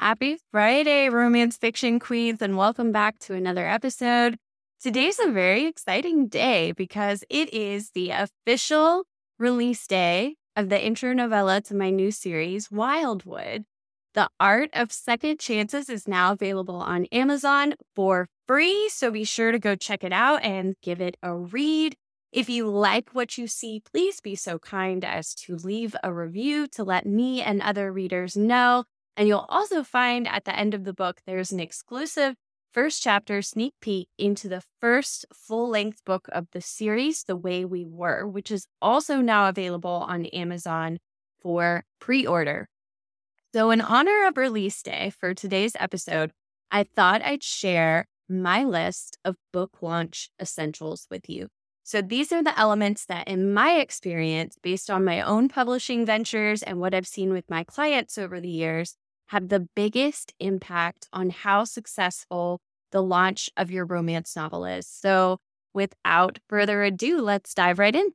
Happy Friday, romance fiction queens, and welcome back to another episode. Today's a very exciting day because it is the official release day of the intro novella to my new series, Wildwood. The Art of Second Chances is now available on Amazon for free, so be sure to go check it out and give it a read. If you like what you see, please be so kind as to leave a review to let me and other readers know and you'll also find at the end of the book, there's an exclusive first chapter sneak peek into the first full length book of the series, The Way We Were, which is also now available on Amazon for pre order. So, in honor of release day for today's episode, I thought I'd share my list of book launch essentials with you. So, these are the elements that, in my experience, based on my own publishing ventures and what I've seen with my clients over the years, have the biggest impact on how successful the launch of your romance novel is. So, without further ado, let's dive right in.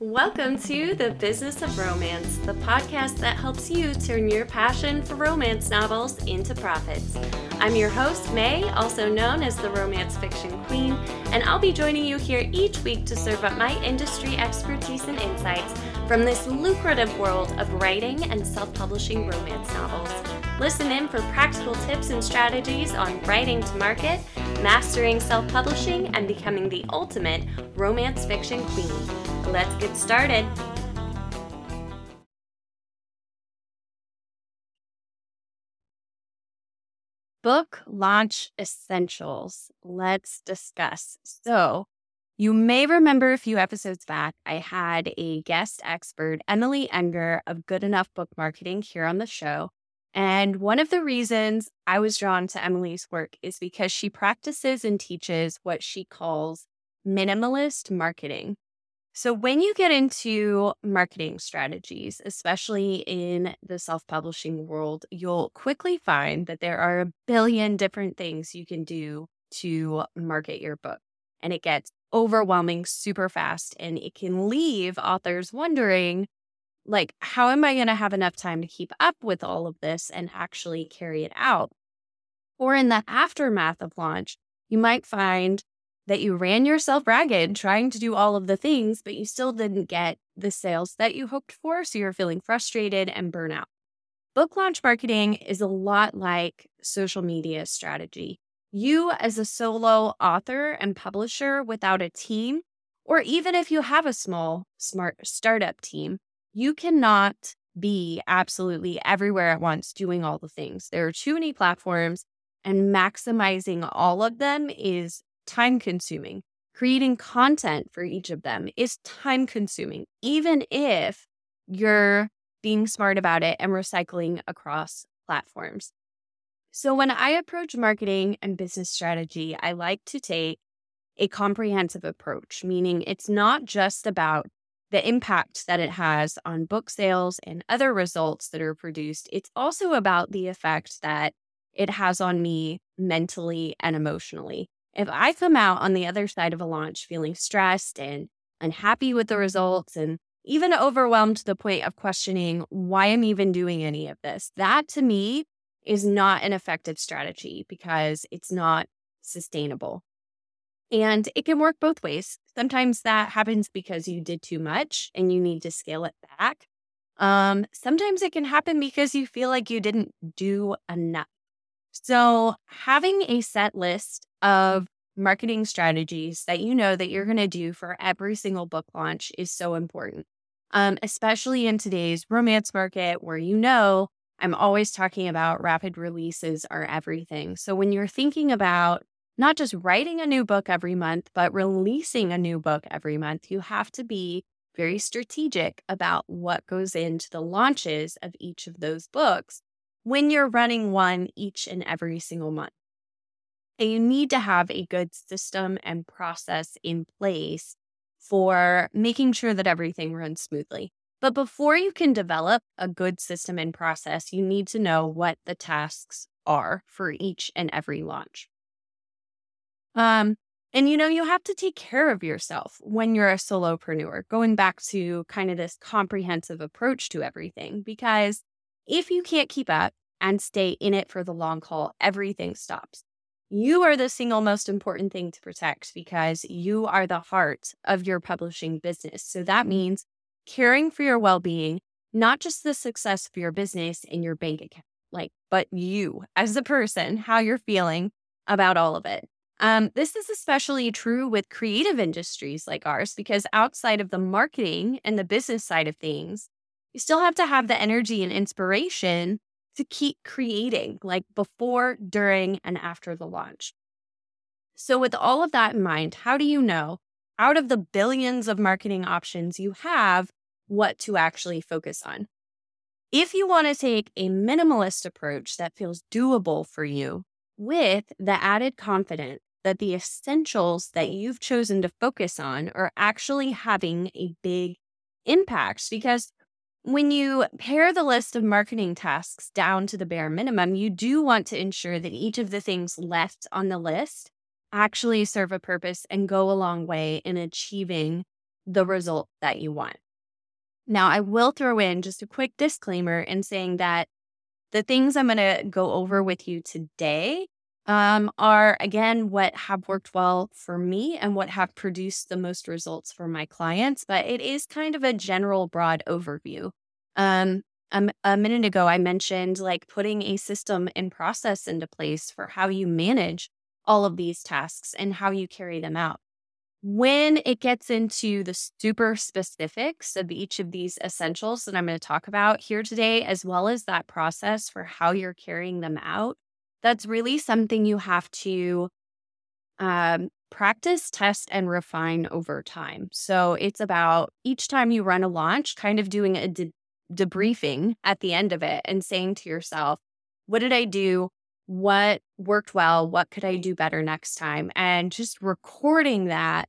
Welcome to The Business of Romance, the podcast that helps you turn your passion for romance novels into profits. I'm your host, May, also known as the Romance Fiction Queen, and I'll be joining you here each week to serve up my industry expertise and insights from this lucrative world of writing and self publishing romance novels. Listen in for practical tips and strategies on writing to market, mastering self publishing, and becoming the ultimate romance fiction queen. Let's get started. Book launch essentials. Let's discuss. So, you may remember a few episodes back, I had a guest expert, Emily Enger of Good Enough Book Marketing, here on the show. And one of the reasons I was drawn to Emily's work is because she practices and teaches what she calls minimalist marketing. So, when you get into marketing strategies, especially in the self publishing world, you'll quickly find that there are a billion different things you can do to market your book. And it gets overwhelming super fast and it can leave authors wondering like how am i going to have enough time to keep up with all of this and actually carry it out? Or in the aftermath of launch you might find that you ran yourself ragged trying to do all of the things but you still didn't get the sales that you hoped for so you're feeling frustrated and burnout book launch marketing is a lot like social media strategy. You, as a solo author and publisher without a team, or even if you have a small, smart startup team, you cannot be absolutely everywhere at once doing all the things. There are too many platforms, and maximizing all of them is time consuming. Creating content for each of them is time consuming, even if you're being smart about it and recycling across platforms. So, when I approach marketing and business strategy, I like to take a comprehensive approach, meaning it's not just about the impact that it has on book sales and other results that are produced. It's also about the effect that it has on me mentally and emotionally. If I come out on the other side of a launch feeling stressed and unhappy with the results and even overwhelmed to the point of questioning why I'm even doing any of this, that to me is not an effective strategy because it's not sustainable. And it can work both ways. Sometimes that happens because you did too much and you need to scale it back. Um, sometimes it can happen because you feel like you didn't do enough. So, having a set list of marketing strategies that you know that you're going to do for every single book launch is so important, um, especially in today's romance market where you know I'm always talking about rapid releases are everything. So when you're thinking about not just writing a new book every month, but releasing a new book every month, you have to be very strategic about what goes into the launches of each of those books when you're running one each and every single month. And you need to have a good system and process in place for making sure that everything runs smoothly. But before you can develop a good system and process, you need to know what the tasks are for each and every launch. Um, and you know, you have to take care of yourself when you're a solopreneur, going back to kind of this comprehensive approach to everything, because If you can't keep up and stay in it for the long haul, everything stops. You are the single most important thing to protect because you are the heart of your publishing business. So that means caring for your well being, not just the success of your business and your bank account, like, but you as a person, how you're feeling about all of it. Um, this is especially true with creative industries like ours because outside of the marketing and the business side of things, you still have to have the energy and inspiration to keep creating, like before, during, and after the launch. So, with all of that in mind, how do you know out of the billions of marketing options you have what to actually focus on? If you want to take a minimalist approach that feels doable for you, with the added confidence that the essentials that you've chosen to focus on are actually having a big impact, because when you pare the list of marketing tasks down to the bare minimum, you do want to ensure that each of the things left on the list actually serve a purpose and go a long way in achieving the result that you want. Now, I will throw in just a quick disclaimer in saying that the things I'm going to go over with you today um, are, again, what have worked well for me and what have produced the most results for my clients. But it is kind of a general, broad overview. Um, a minute ago, I mentioned like putting a system and process into place for how you manage all of these tasks and how you carry them out. When it gets into the super specifics of each of these essentials that I'm going to talk about here today, as well as that process for how you're carrying them out, that's really something you have to um, practice, test, and refine over time. So it's about each time you run a launch, kind of doing a de- debriefing at the end of it and saying to yourself, what did I do? What worked well? What could I do better next time? And just recording that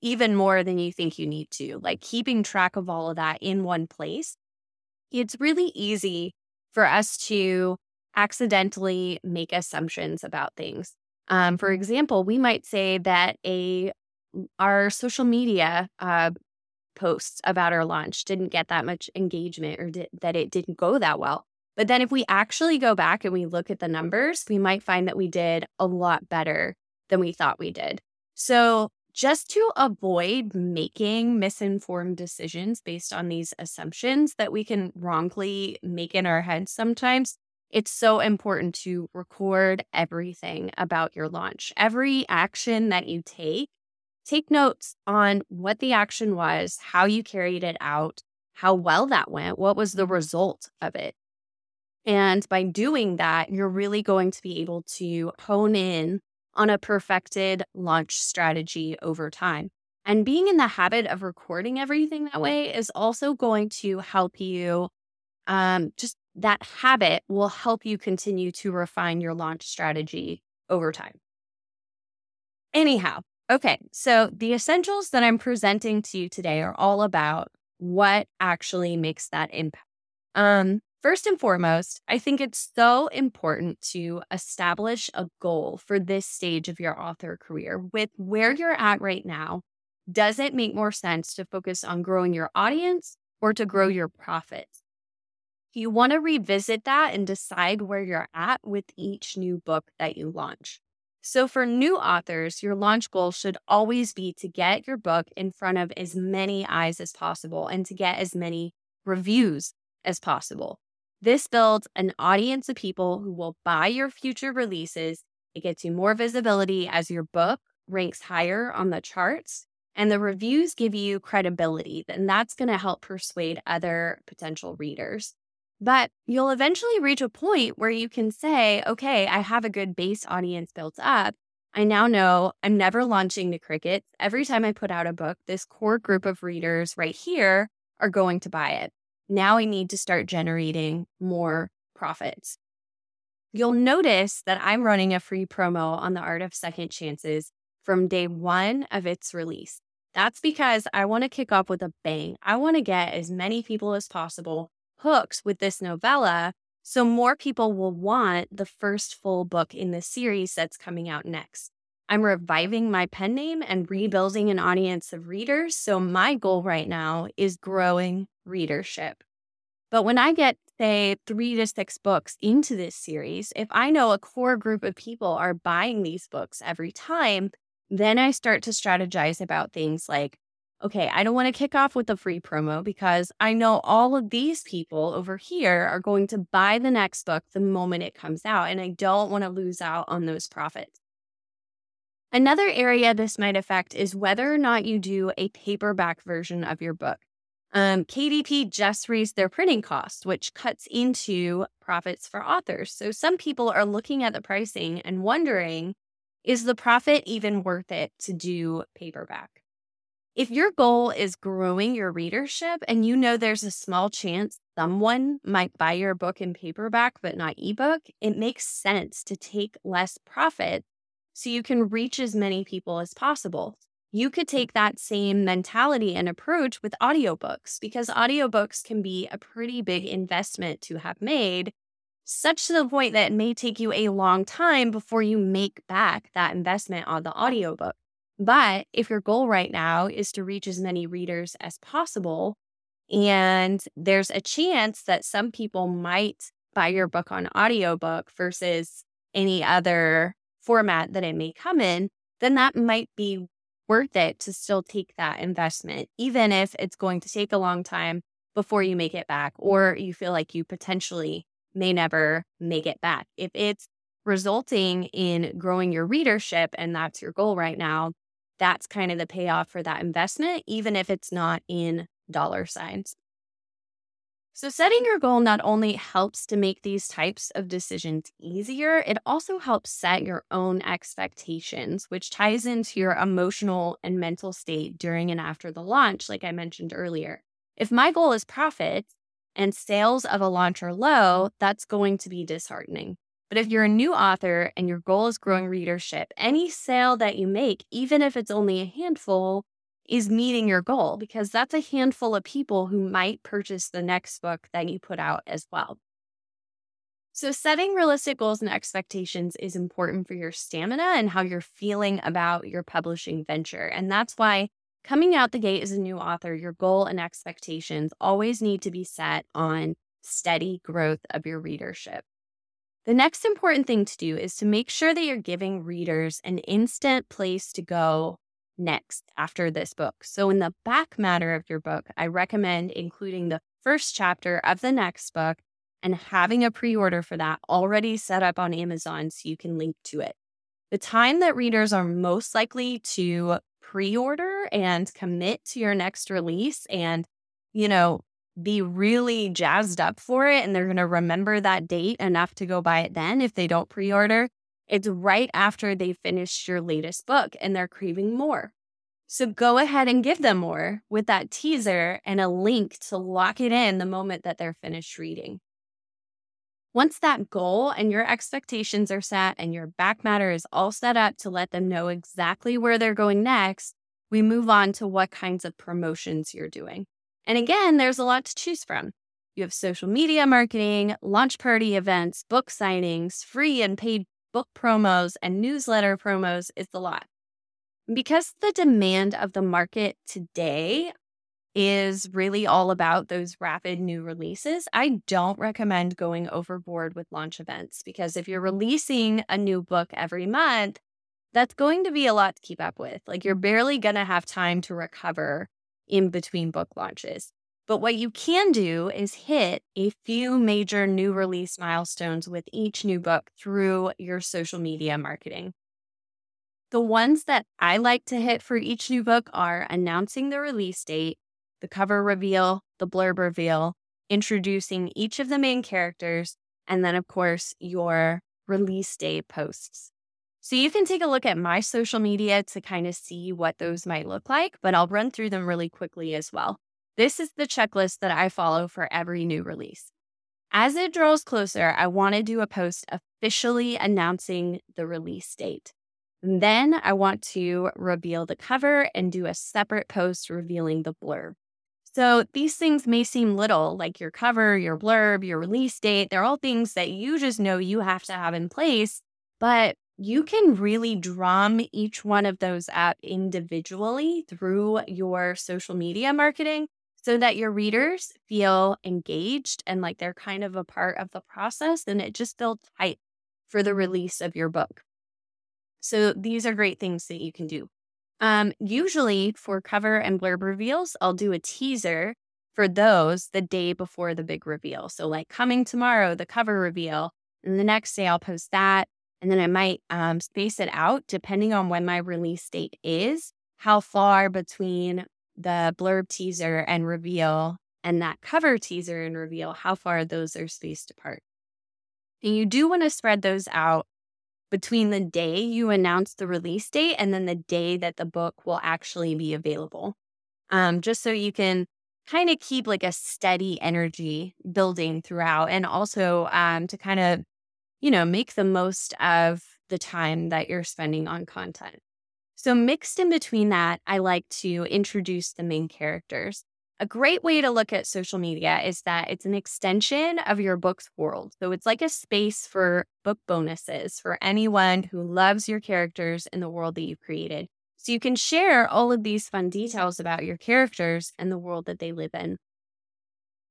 even more than you think you need to, like keeping track of all of that in one place. It's really easy for us to accidentally make assumptions about things. Um, for example, we might say that a our social media uh, posts about our launch didn't get that much engagement or did, that it didn't go that well. But then if we actually go back and we look at the numbers, we might find that we did a lot better than we thought we did. So, just to avoid making misinformed decisions based on these assumptions that we can wrongly make in our heads sometimes, it's so important to record everything about your launch. Every action that you take take notes on what the action was, how you carried it out, how well that went, what was the result of it. And by doing that, you're really going to be able to hone in on a perfected launch strategy over time. And being in the habit of recording everything that way is also going to help you. Um, just that habit will help you continue to refine your launch strategy over time. Anyhow, Okay, so the essentials that I'm presenting to you today are all about what actually makes that impact. Um, first and foremost, I think it's so important to establish a goal for this stage of your author career with where you're at right now. Does it make more sense to focus on growing your audience or to grow your profits? You want to revisit that and decide where you're at with each new book that you launch. So, for new authors, your launch goal should always be to get your book in front of as many eyes as possible and to get as many reviews as possible. This builds an audience of people who will buy your future releases. It gets you more visibility as your book ranks higher on the charts, and the reviews give you credibility. And that's going to help persuade other potential readers. But you'll eventually reach a point where you can say, okay, I have a good base audience built up. I now know I'm never launching the crickets. Every time I put out a book, this core group of readers right here are going to buy it. Now I need to start generating more profits. You'll notice that I'm running a free promo on the Art of Second Chances from day one of its release. That's because I want to kick off with a bang. I want to get as many people as possible hooks with this novella. So more people will want the first full book in the series that's coming out next. I'm reviving my pen name and rebuilding an audience of readers. So my goal right now is growing readership. But when I get, say, three to six books into this series, if I know a core group of people are buying these books every time, then I start to strategize about things like, okay, I don't want to kick off with a free promo because I know all of these people over here are going to buy the next book the moment it comes out, and I don't want to lose out on those profits. Another area this might affect is whether or not you do a paperback version of your book. Um, KDP just raised their printing costs, which cuts into profits for authors. So some people are looking at the pricing and wondering is the profit even worth it to do paperback? If your goal is growing your readership and you know there's a small chance someone might buy your book in paperback but not ebook, it makes sense to take less profit so you can reach as many people as possible. You could take that same mentality and approach with audiobooks because audiobooks can be a pretty big investment to have made, such to the point that it may take you a long time before you make back that investment on the audiobook. But if your goal right now is to reach as many readers as possible, and there's a chance that some people might buy your book on audiobook versus any other format that it may come in, then that might be worth it to still take that investment, even if it's going to take a long time before you make it back, or you feel like you potentially may never make it back. If it's resulting in growing your readership and that's your goal right now, that's kind of the payoff for that investment, even if it's not in dollar signs. So, setting your goal not only helps to make these types of decisions easier, it also helps set your own expectations, which ties into your emotional and mental state during and after the launch, like I mentioned earlier. If my goal is profit and sales of a launch are low, that's going to be disheartening. But if you're a new author and your goal is growing readership, any sale that you make, even if it's only a handful, is meeting your goal because that's a handful of people who might purchase the next book that you put out as well. So, setting realistic goals and expectations is important for your stamina and how you're feeling about your publishing venture. And that's why coming out the gate as a new author, your goal and expectations always need to be set on steady growth of your readership. The next important thing to do is to make sure that you're giving readers an instant place to go next after this book. So, in the back matter of your book, I recommend including the first chapter of the next book and having a pre order for that already set up on Amazon so you can link to it. The time that readers are most likely to pre order and commit to your next release and, you know, be really jazzed up for it and they're going to remember that date enough to go buy it then if they don't pre order it's right after they finished your latest book and they're craving more. So go ahead and give them more with that teaser and a link to lock it in the moment that they're finished reading. Once that goal and your expectations are set and your back matter is all set up to let them know exactly where they're going next, we move on to what kinds of promotions you're doing. And again, there's a lot to choose from. You have social media marketing, launch party events, book signings, free and paid book promos, and newsletter promos is a lot. Because the demand of the market today is really all about those rapid new releases, I don't recommend going overboard with launch events because if you're releasing a new book every month, that's going to be a lot to keep up with. Like you're barely going to have time to recover in between book launches. But what you can do is hit a few major new release milestones with each new book through your social media marketing. The ones that I like to hit for each new book are announcing the release date, the cover reveal, the blurb reveal, introducing each of the main characters, and then, of course, your release day posts. So you can take a look at my social media to kind of see what those might look like, but I'll run through them really quickly as well. This is the checklist that I follow for every new release. As it draws closer, I want to do a post officially announcing the release date. And then I want to reveal the cover and do a separate post revealing the blurb. So these things may seem little, like your cover, your blurb, your release date. They're all things that you just know you have to have in place, but you can really drum each one of those up individually through your social media marketing so that your readers feel engaged and like they're kind of a part of the process and it just builds hype for the release of your book. So these are great things that you can do. Um, usually for cover and blurb reveals, I'll do a teaser for those the day before the big reveal. So, like coming tomorrow, the cover reveal, and the next day I'll post that. And then I might um, space it out depending on when my release date is, how far between the blurb teaser and reveal and that cover teaser and reveal, how far those are spaced apart. And you do want to spread those out between the day you announce the release date and then the day that the book will actually be available. Um, just so you can kind of keep like a steady energy building throughout and also um, to kind of, you know, make the most of the time that you're spending on content. So, mixed in between that, I like to introduce the main characters. A great way to look at social media is that it's an extension of your book's world. So, it's like a space for book bonuses for anyone who loves your characters in the world that you've created. So, you can share all of these fun details about your characters and the world that they live in.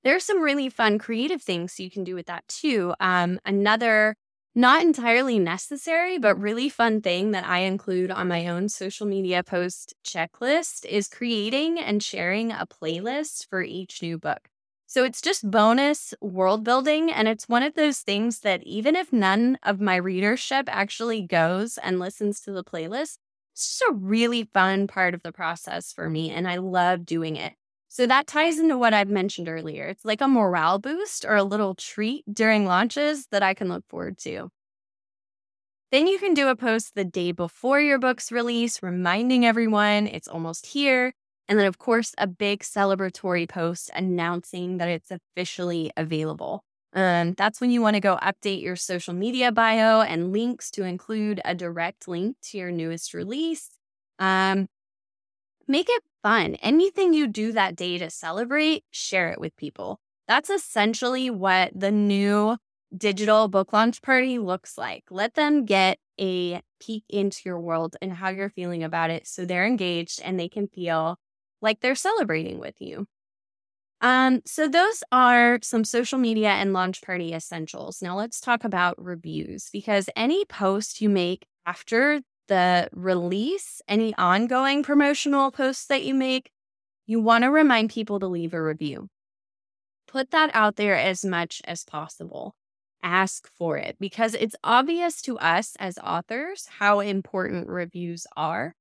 There are some really fun creative things you can do with that too. Um, another not entirely necessary, but really fun thing that I include on my own social media post checklist is creating and sharing a playlist for each new book. So it's just bonus world building. And it's one of those things that even if none of my readership actually goes and listens to the playlist, it's just a really fun part of the process for me. And I love doing it. So that ties into what I've mentioned earlier. It's like a morale boost or a little treat during launches that I can look forward to. Then you can do a post the day before your book's release, reminding everyone it's almost here. And then, of course, a big celebratory post announcing that it's officially available. Um, that's when you want to go update your social media bio and links to include a direct link to your newest release. Um, make it fun. Anything you do that day to celebrate, share it with people. That's essentially what the new digital book launch party looks like. Let them get a peek into your world and how you're feeling about it so they're engaged and they can feel like they're celebrating with you. Um, so those are some social media and launch party essentials. Now let's talk about reviews because any post you make after the release, any ongoing promotional posts that you make, you want to remind people to leave a review. Put that out there as much as possible. Ask for it because it's obvious to us as authors how important reviews are.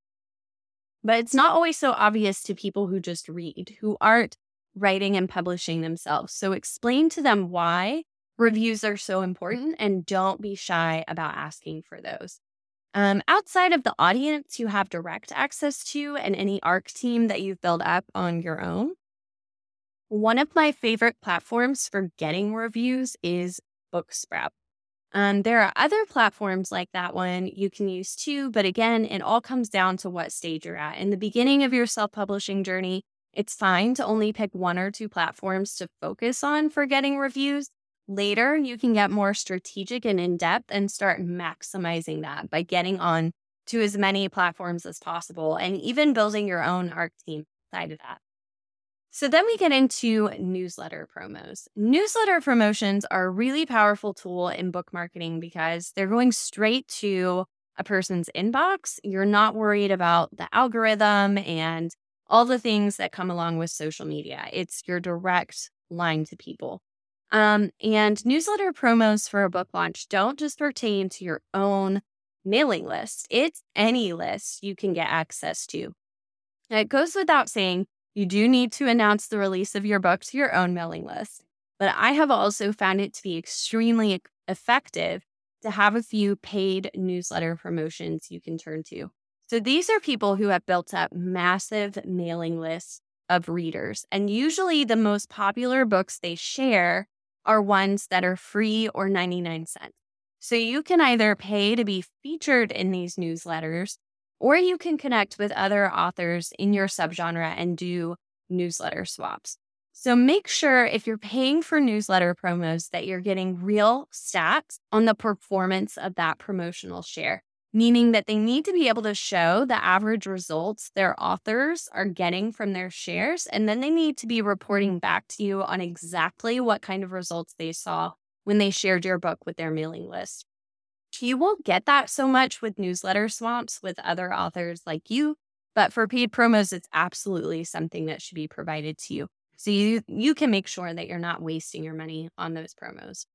But it's not always so obvious to people who just read, who aren't writing and publishing themselves. So explain to them why reviews are so important and don't be shy about asking for those. Um, outside of the audience you have direct access to and any ARC team that you've built up on your own, one of my favorite platforms for getting reviews is Booksprout. Um, there are other platforms like that one you can use too, but again, it all comes down to what stage you're at. In the beginning of your self publishing journey, it's fine to only pick one or two platforms to focus on for getting reviews. Later, you can get more strategic and in depth and start maximizing that by getting on to as many platforms as possible and even building your own ARC team side of that. So then we get into newsletter promos. Newsletter promotions are a really powerful tool in book marketing because they're going straight to a person's inbox. You're not worried about the algorithm and all the things that come along with social media. It's your direct line to people. Um, and newsletter promos for a book launch don't just pertain to your own mailing list, it's any list you can get access to. it goes without saying, you do need to announce the release of your book to your own mailing list. But I have also found it to be extremely effective to have a few paid newsletter promotions you can turn to. So these are people who have built up massive mailing lists of readers. And usually the most popular books they share are ones that are free or 99 cents. So you can either pay to be featured in these newsletters, or you can connect with other authors in your subgenre and do newsletter swaps. So make sure if you're paying for newsletter promos that you're getting real stats on the performance of that promotional share. Meaning that they need to be able to show the average results their authors are getting from their shares. And then they need to be reporting back to you on exactly what kind of results they saw when they shared your book with their mailing list. You won't get that so much with newsletter swamps with other authors like you, but for paid promos, it's absolutely something that should be provided to you. So you you can make sure that you're not wasting your money on those promos.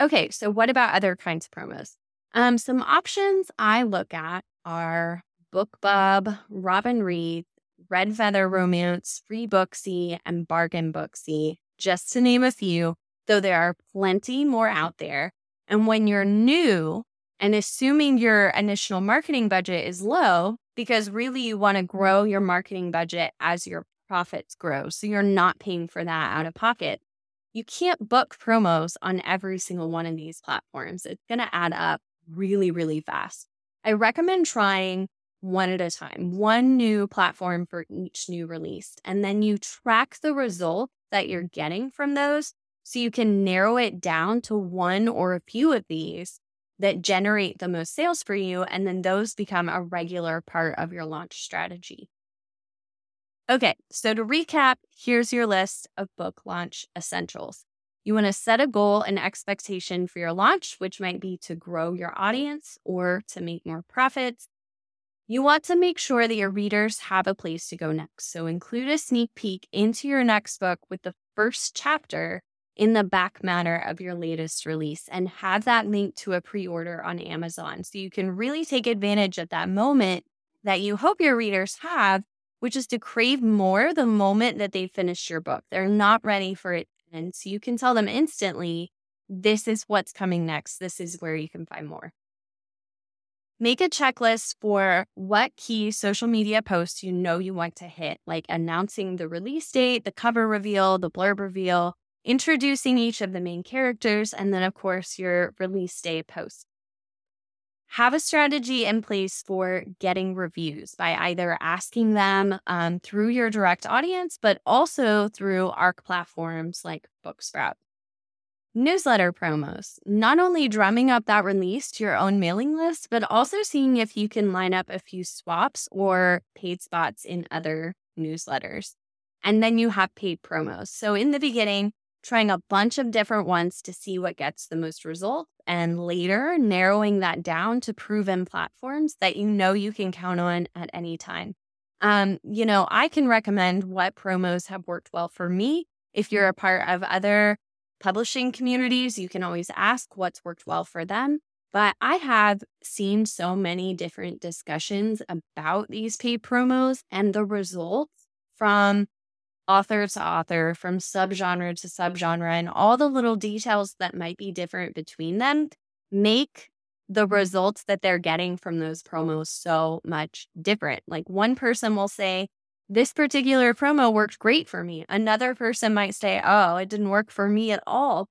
Okay, so what about other kinds of promos? Um, some options I look at are BookBub, Robin Reads, Red Feather Romance, Freebooksy, and Bargain Booksy, just to name a few, though there are plenty more out there. And when you're new and assuming your initial marketing budget is low, because really you want to grow your marketing budget as your profits grow. So you're not paying for that out of pocket. You can't book promos on every single one of these platforms. It's going to add up really, really fast. I recommend trying one at a time, one new platform for each new release. And then you track the results that you're getting from those so you can narrow it down to one or a few of these that generate the most sales for you. And then those become a regular part of your launch strategy. Okay, so to recap, here's your list of book launch essentials. You want to set a goal and expectation for your launch, which might be to grow your audience or to make more profits. You want to make sure that your readers have a place to go next. So include a sneak peek into your next book with the first chapter in the back matter of your latest release and have that link to a pre order on Amazon. So you can really take advantage of that moment that you hope your readers have which is to crave more the moment that they finish your book. They're not ready for it. And so you can tell them instantly, this is what's coming next. This is where you can find more. Make a checklist for what key social media posts you know you want to hit, like announcing the release date, the cover reveal, the blurb reveal, introducing each of the main characters, and then, of course, your release day post have a strategy in place for getting reviews by either asking them um, through your direct audience, but also through ARC platforms like Booksprout. Newsletter promos, not only drumming up that release to your own mailing list, but also seeing if you can line up a few swaps or paid spots in other newsletters. And then you have paid promos. So in the beginning, trying a bunch of different ones to see what gets the most results, and later narrowing that down to proven platforms that you know you can count on at any time. Um, you know, I can recommend what promos have worked well for me. If you're a part of other publishing communities, you can always ask what's worked well for them. But I have seen so many different discussions about these paid promos and the results from author to author, from subgenre to subgenre, and all the little details that might be different between them make the mm-hmm. results that they're getting from those promos so much different. Like one person will say, This particular promo worked great for me. Another person might say, Oh, it didn't work for me at all.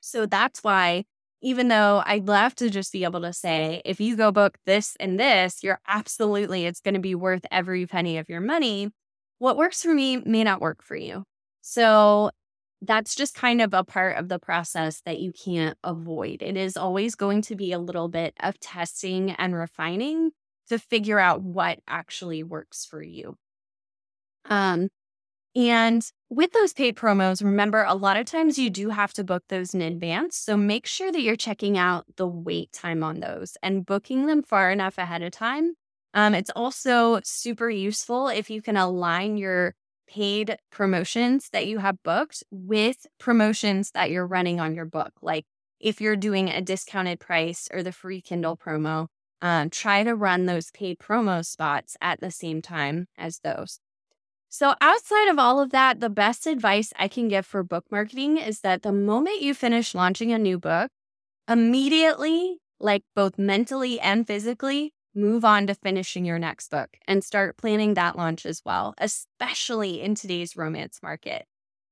So that's why, even though I'd love to just be able to say, if you go book this and this, you're absolutely, it's going to be worth every penny of your money what works for me may not work for you. So that's just kind of a part of the process that you can't avoid. It is always going to be a little bit of testing and refining to figure out what actually works for you. Um, and with those paid promos, remember a lot of times you do have to book those in advance. So make sure that you're checking out the wait time on those and booking them far enough ahead of time um, it's also super useful if you can align your paid promotions that you have booked with promotions that you're running on your book. Like if you're doing a discounted price or the free Kindle promo, um, try to run those paid promo spots at the same time as those. So, outside of all of that, the best advice I can give for book marketing is that the moment you finish launching a new book, immediately, like both mentally and physically, move on to finishing your next book and start planning that launch as well, especially in today's romance market.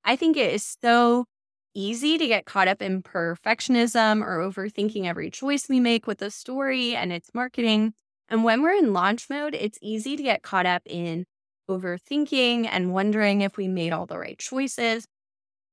I think it is so easy to get caught up in perfectionism or overthinking every choice we make with a story and its marketing. And when we're in launch mode, it's easy to get caught up in overthinking and wondering if we made all the right choices.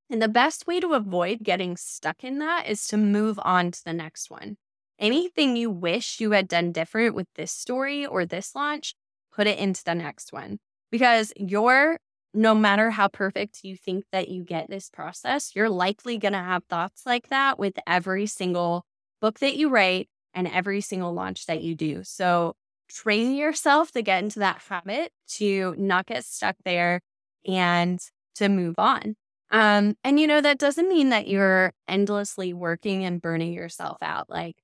And the best way to avoid getting stuck in that is to move on to the next one. Anything you wish you had done different with this story or this launch, put it into the next one because you're no matter how perfect you think that you get this process, you're likely going to have thoughts like that with every single book that you write and every single launch that you do. So train yourself to get into that habit to not get stuck there and to move on. Um, and you know, that doesn't mean that you're endlessly working and burning yourself out. Like,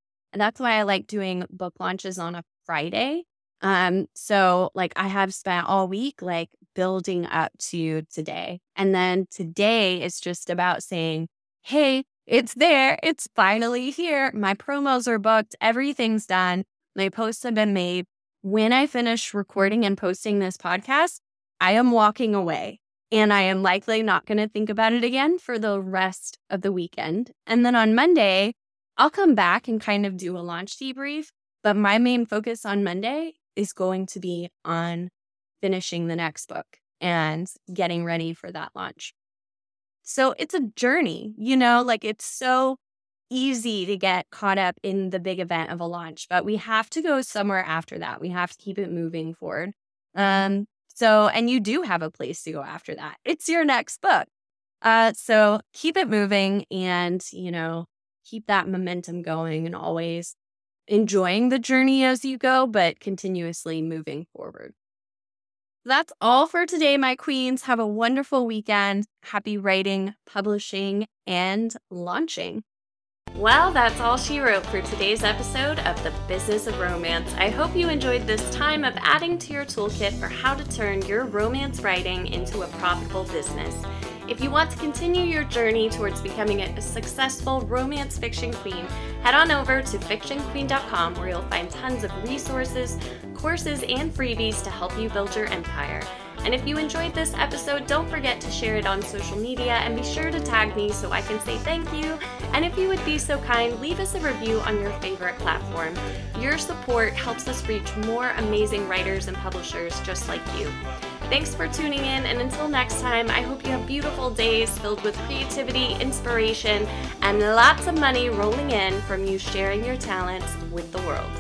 that's why I like doing book launches on a Friday. Um, so like I have spent all week like building up to today. And then today is just about saying, hey, it's there. It's finally here. My promos are booked. Everything's done. My posts have been made. When I finish recording and posting this podcast, I am walking away and I am likely not going to think about it again for the rest of the weekend. And then on Monday, I'll come back and kind of do a launch debrief. But my main focus on Monday is going to be on finishing the next book and getting ready for that launch. So it's a journey, you know, like it's so easy to get caught up in the big event of a launch, but we have to go somewhere after that. We have to keep it moving forward. Um, so, and you do have a place to go after that. It's your next book. Uh, so keep it moving and, you know, keep that momentum going and always enjoying the journey as you go, but continuously moving forward. That's all for today, my queens. Have a wonderful weekend. Happy writing, publishing, and launching. Well, that's all she wrote for today's episode of The Business of Romance. I hope you enjoyed this time of adding to your toolkit for how to turn your romance writing into a profitable business. If you want to continue your journey towards becoming a successful romance fiction queen, head on over to fictionqueen.com where you'll find tons of resources, courses, and freebies to help you build your empire. And if you enjoyed this episode, don't forget to share it on social media and be sure to tag me so I can say thank you. And if you would be so kind, leave us a review on your favorite platform. Your support helps us reach more amazing writers and publishers just like you. Thanks for tuning in, and until next time, I hope you have beautiful days filled with creativity, inspiration, and lots of money rolling in from you sharing your talents with the world.